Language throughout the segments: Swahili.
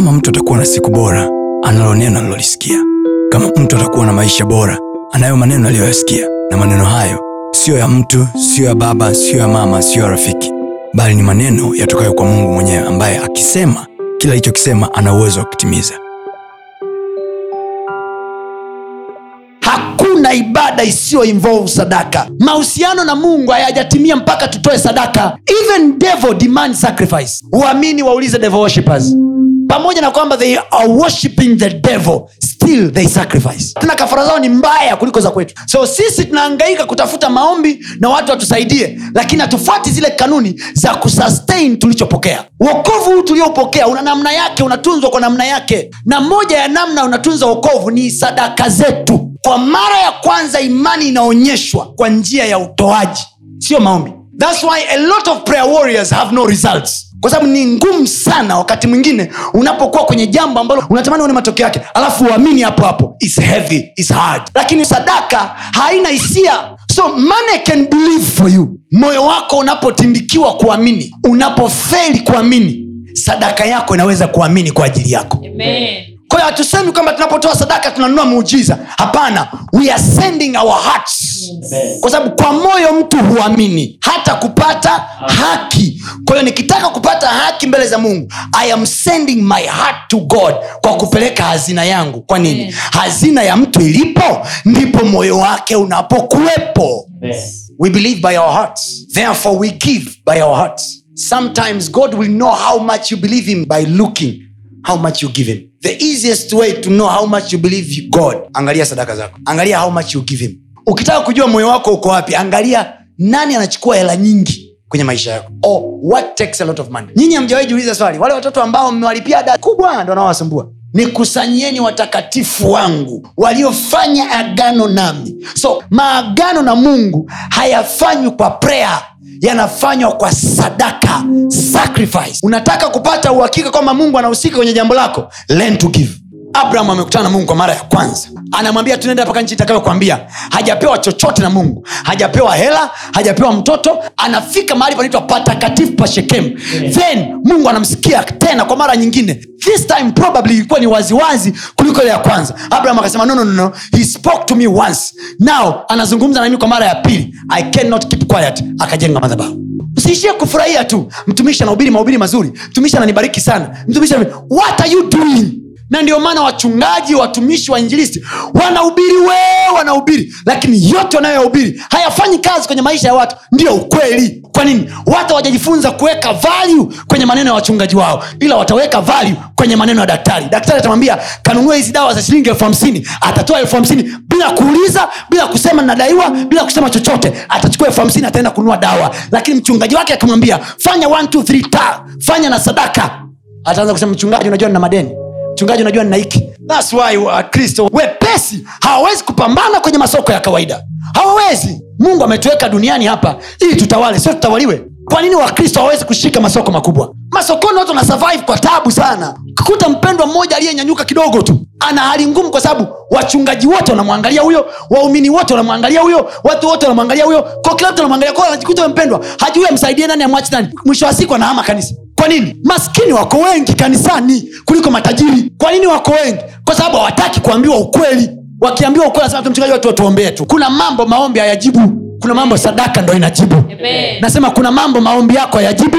kama mtu atakuwa na siku bora analo neno alilolisikia kama mtu atakuwa na maisha bora anayo maneno aliyoyasikia. Na maneno hayo siyo ya mtu siyo ya baba siyo ya mama siyo ya rafiki. Bali ni maneno yatokayo kwa mungu mwenyewe ambaye akisema kila alichokisema ana uwezo wa kutimiza. Hakuna ibada isiyo involve sadaka. Mahusiano na mungu hayajatimia mpaka tutoe sadaka. Even devil demand sacrifice. Uamini waulize devil worshippers pamoja na kwamba they are worshiping the devil still they sacrifice. Tena kafara zao ni mbaya kuliko za kwetu. So sisi tunaangaika kutafuta maombi na watu watusaidie lakini hatufuati zile kanuni za kusustain tulichopokea. Wokovu huu tuliopokea una namna yake unatunzwa kwa namna yake. Na moja ya namna unatunza wokovu ni sadaka zetu. Kwa mara ya kwanza imani inaonyeshwa kwa njia ya utoaji sio maombi. Thats why a lot of prayer warriors have no results kwa sababu ni ngumu sana wakati mwingine unapokuwa kwenye jambo ambalo unatamani uone matokeo yake alafu uamini hapo hapo It's heavy, it's hard. Lakini sadaka haina hisia. So money can believe for you. Moyo wako unapotindikiwa kuamini unapofeli kuamini sadaka yako inaweza kuamini kwa ajili yako. Amen. Kwa hiyo hatusemi kwamba tunapotoa sadaka tunanunua muujiza. Hapana we are sending our hearts. Kwa sababu kwa moyo mtu huamini hata kupata haki. Kwa hiyo nikitaka kupata haki mbele za mungu i am sending my heart to god kwa kupeleka hazina yangu. Kwa nini? Amen. hazina ya mtu ilipo ndipo moyo wake unapokuwepo. We believe by our hearts. Therefore we give by our hearts. Sometimes god will know how much you believe him by looking how much you give him? The easiest way to know how much you believe god angalia sadaka zako. Angalia how much you give him. Ukitaka kujua moyo wako uko wapi angalia nani anachukua hela nyingi kwenye maisha yako. Or what takes a lot of money. Nyinyi hamjawahi jiuliza swali wale watoto ambao mmewalipia ada kubwa ndo wanaowasumbua nikusanyieni watakatifu wangu waliofanya agano nami. So maagano na mungu hayafanywi kwa prayer yanafanywa kwa sadaka sacrifice. Unataka kupata uhakika kwamba mungu anahusika kwenye jambo lako? Learn to give abraham amekutana na mungu kwa mara ya kwanza. Anamwambia tunaenda mpaka nchi itakayokwambia hajapewa chochote na mungu hajapewa hela hajapewa mtoto anafika mahali panaitwa patakatifu pa shekemu. Then mungu anamsikia tena kwa mara nyingine. This time probably ilikuwa ni waziwazi kuliko ile ya kwanza. Abraham akasema no, no, no, no. he spoke to me once. Now anazungumza nami kwa mara ya pili. I cannot keep quiet. Akajenga madhabahu. Usiishie kufurahia tu. Mtumishi anahubiri mahubiri mazuri. Mtumishi ananibariki sana. Mtumishi what are you doing na ndio maana wachungaji watumishi wa injilisti wanahubiri we wanahubiri lakini yote wanayoyahubiri hayafanyi kazi kwenye maisha ya watu. Ndio ukweli. Kwa nini? Watu hawajajifunza kuweka value kwenye maneno ya wachungaji wao ila wataweka value kwenye maneno ya daktari. Daktari atamwambia kanunua hizi dawa za shilingi elfu hamsini atatoa elfu hamsini bila kuuliza bila kusema nadaiwa bila kusema chochote. Atachukua elfu hamsini ataenda kununua dawa. Lakini mchungaji wake akimwambia fanya one, two, three, ta fanya na sadaka. Ataanza kusema mchungaji unajua nina madeni mchungaji unajua nina thats why wakristo wepesi hawawezi kupambana kwenye masoko ya kawaida. Hawawezi. Mungu ametuweka duniani hapa ili tutawale sio tutawaliwe. Kwa nini wakristo hawawezi kushika masoko makubwa? Masokoni watu wana kwa tabu sana. Kukuta mpendwa mmoja aliyenyanyuka kidogo tu ana hali ngumu kwa sababu wachungaji wote wanamwangalia huyo waumini wote wanamwangalia huyo watu wote wanamwangalia huyo. Kwa kila mtu anamwangalia kwa anajikuta mpendwa hajui amsaidie nani amwachi nani. Mwisho wa siku anahama kanisa kwa nini? Maskini wako wengi kanisani kuliko matajiri. Kwa nini wako wengi? Kwa sababu hawataki kuambiwa ukweli. Wakiambiwa ukweli mchungaji watu watuombee tu. Kuna mambo maombi hayajibu kuna mambo sadaka ndo inajibu. Amen. nasema kuna mambo maombi yako hayajibu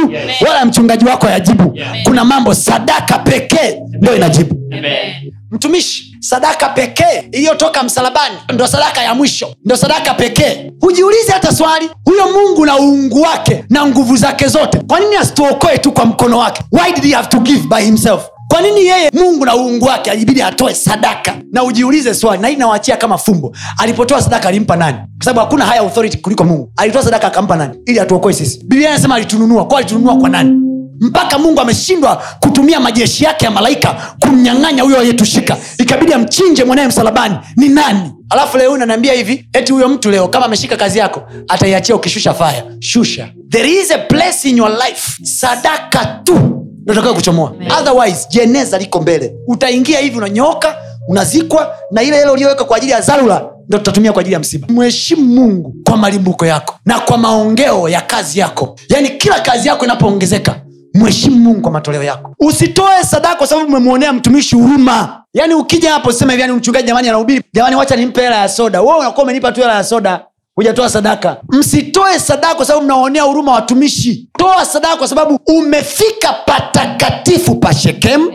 wala mchungaji wako hayajibu. Kuna mambo sadaka pekee ndo inajibu. Amen. mtumishi sadaka pekee iliyotoka msalabani ndo sadaka ya mwisho ndo sadaka pekee. Hujiulize hata swali huyo mungu na uungu wake na nguvu zake zote kwa nini asituokoe tu kwa mkono wake? Why did he have to give by himself kwa nini yeye mungu na uungu wake alibidi atoe sadaka? Na ujiulize swali na hii nawachia kama fumbo. Alipotoa sadaka alimpa nani? Kwa sababu hakuna haya authority kuliko mungu. Alitoa sadaka akampa nani? Ili atuokoe sisi. Biblia anasema alitununua. Kwa alitununua kwa nani? Mpaka mungu ameshindwa kutumia majeshi yake ya malaika kumnyang'anya huyo aliyetushika. Ikabidi amchinje mwanaye msalabani. Ni nani? Alafu leo unaniambia hivi eti huyo mtu leo kama ameshika kazi yako ataiachia ukishusha faya shusha. There is a place in your life. Sadaka tu ndotakao kuchomoa? Otherwise jeneza liko mbele. Utaingia hivi unanyoka unazikwa na ile hela uliyoweka kwa ajili ya dharura ndo tutatumia kwa ajili ya msiba. Mheshimu mungu kwa malimbuko yako na kwa maongeo ya kazi yako. Yaani kila kazi yako inapoongezeka mheshimu mungu kwa matoleo yako. Usitoe sadaka kwa sababu umemwonea mtumishi huruma. Yaani ukija hapo sema hivi yani mchungaji jamani anahubiri. Jamani wacha nimpe hela ya soda. Wewe unakuwa umenipa tu hela ya soda hujatoa sadaka. Msitoe sadaka kwa sababu mnaonea huruma watumishi. Toa sadaka kwa sababu umefika patakatifu pa shekemu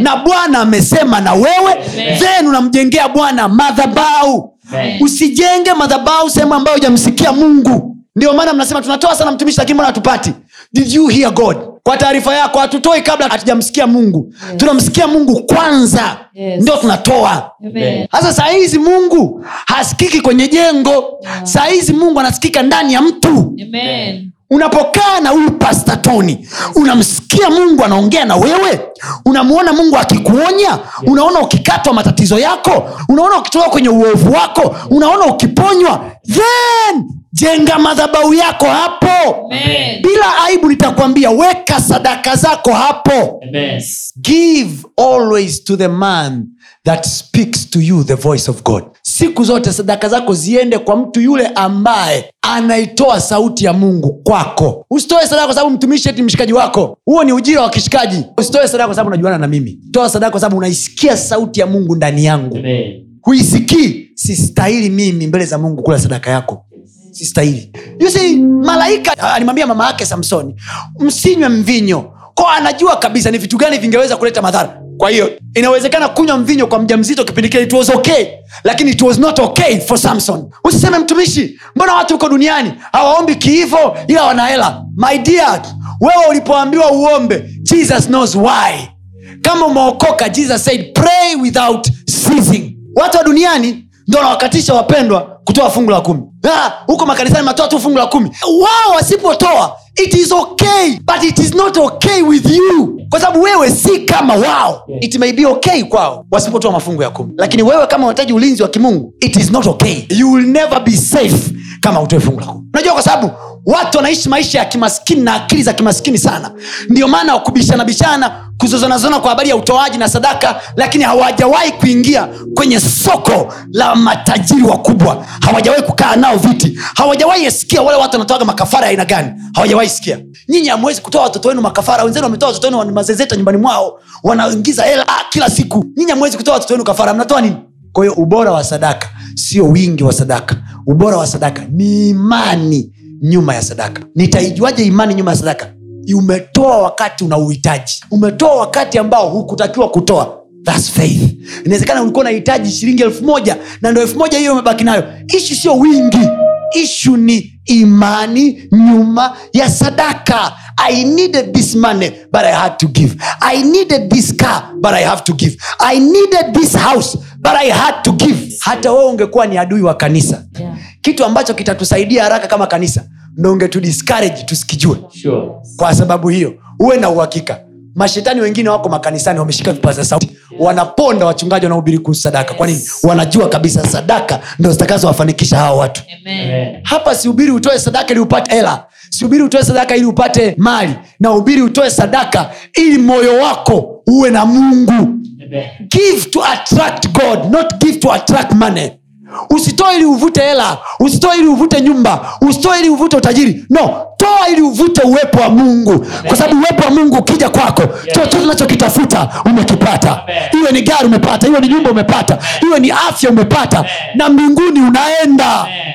na bwana amesema na wewe. Then unamjengea bwana madhabau usijenge madhabau sehemu ambayo hujamsikia mungu. Ndio maana mnasema tunatoa sana mtumishi lakini mbona hatupati? Did you hear god kwa taarifa yako hatutoi kabla hatujamsikia mungu. Yes. tunamsikia mungu kwanza. Yes. ndio tunatoa. Sasa saa hizi mungu hasikiki kwenye jengo. Yeah. saa hizi mungu anasikika ndani ya mtu. Amen. unapokaa na huyu pasta toni unamsikia mungu anaongea na wewe? Unamwona mungu akikuonya? Unaona ukikatwa matatizo yako? Unaona ukitoka kwenye uovu wako? Unaona ukiponywa? Then jenga madhabau yako hapo. Amen. bila aibu nitakwambia weka sadaka zako hapo. Amen. give always to the man that speaks to you the voice of god. Siku zote sadaka zako ziende kwa mtu yule ambaye anaitoa sauti ya mungu kwako. Usitoe sadaka kwa sababu mtumishi eti mshikaji wako. Huo ni ujira wa kishikaji. Usitoe sadaka kwa sababu unajuana na mimi. Toa sadaka kwa sababu unaisikia sauti ya mungu ndani yangu. Huisikii sistahili mimi mbele za mungu kula sadaka yako sistahili You see, malaika alimwambia mama yake samsoni msinywe mvinyo. Ko anajua kabisa ni vitu gani vingeweza kuleta madhara. Kwa hiyo inawezekana kunywa mvinyo kwa mja mzito kipindi kile it okay lakini it was not okay for samson. Usiseme mtumishi mbona watu huko duniani hawaombi kiivo ila wanahela my dear wewe ulipoambiwa uombe jesus knows why. Kama umeokoka jesus said pray without ceasing. Watu wa duniani ndo wanawakatisha wapendwa kutoa fungu la kumi. Huko makanisani matoa tu fungu la kumi. Wao wasipotoa it is okay but it is not okay with you. Kwa sababu wewe si kama wao. It may be okay kwao wasipotoa mafungu ya kumi. Lakini wewe kama unahitaji ulinzi wa kimungu it is not okay. You will never be safe kama utoe fungu la kumi. Unajua kwa sababu watu wanaishi maisha ya kimaskini na akili za kimaskini sana. Ndio maana wakubishana bishana kuzozanazona kwa habari ya utoaji na sadaka lakini hawajawahi kuingia kwenye soko la matajiri wakubwa. Hawajawahi kukaa nao viti. Hawajawahi sikia wale watu wanatoaga makafara ya aina gani. Hawajawahi sikia. Nyinyi hamwezi kutoa watoto wenu makafara. Wenzenu wametoa watoto wenu mazezeta nyumbani mwao wanaingiza hela kila siku. Nyinyi hamwezi kutoa watoto wenu kafara. Mnatoa nini? Kwa hiyo ubora wa sadaka sio wingi wa sadaka. Ubora wa sadaka ni imani nyuma ya sadaka. Nitaijuaje imani nyuma ya sadaka? Umetoa wakati una uhitaji umetoa wakati ambao hukutakiwa kutoa. That's faith. Inawezekana ulikuwa unahitaji shilingi elfu moja na ndo elfu moja hiyo umebaki nayo. Ishu sio wingi. Ishu ni imani nyuma ya sadaka. I needed this money but i had to give. I needed this car but i have to give. I needed this house but i had to give. Hata wewe ungekuwa ni adui wa kanisa. Kitu ambacho kitatusaidia haraka kama kanisa ndo ungetudiscourage tusikijue. Sure. kwa sababu hiyo uwe na uhakika. Mashetani wengine wako makanisani wameshika vipaza sauti. Wanaponda wachungaji wanaohubiri kuhusu sadaka. Kwa nini? Wanajua kabisa sadaka ndo zitakazowafanikisha hawa watu. Amen. Amen. hapa sihubiri utoe sadaka ili upate hela. Sihubiri utoe sadaka ili upate mali. Na ubiri utoe sadaka ili moyo wako uwe na mungu. Amen. give to attract god not give to attract money usitoe ili uvute hela. Usitoe ili uvute nyumba. Usitoe ili uvute utajiri. No toa ili uvute uwepo wa mungu. Kwa sababu uwepo wa mungu ukija kwako chochote unachokitafuta umekipata. Iwe ni gari umepata iwe ni nyumba umepata iwe ni afya umepata na mbinguni unaenda. Amen.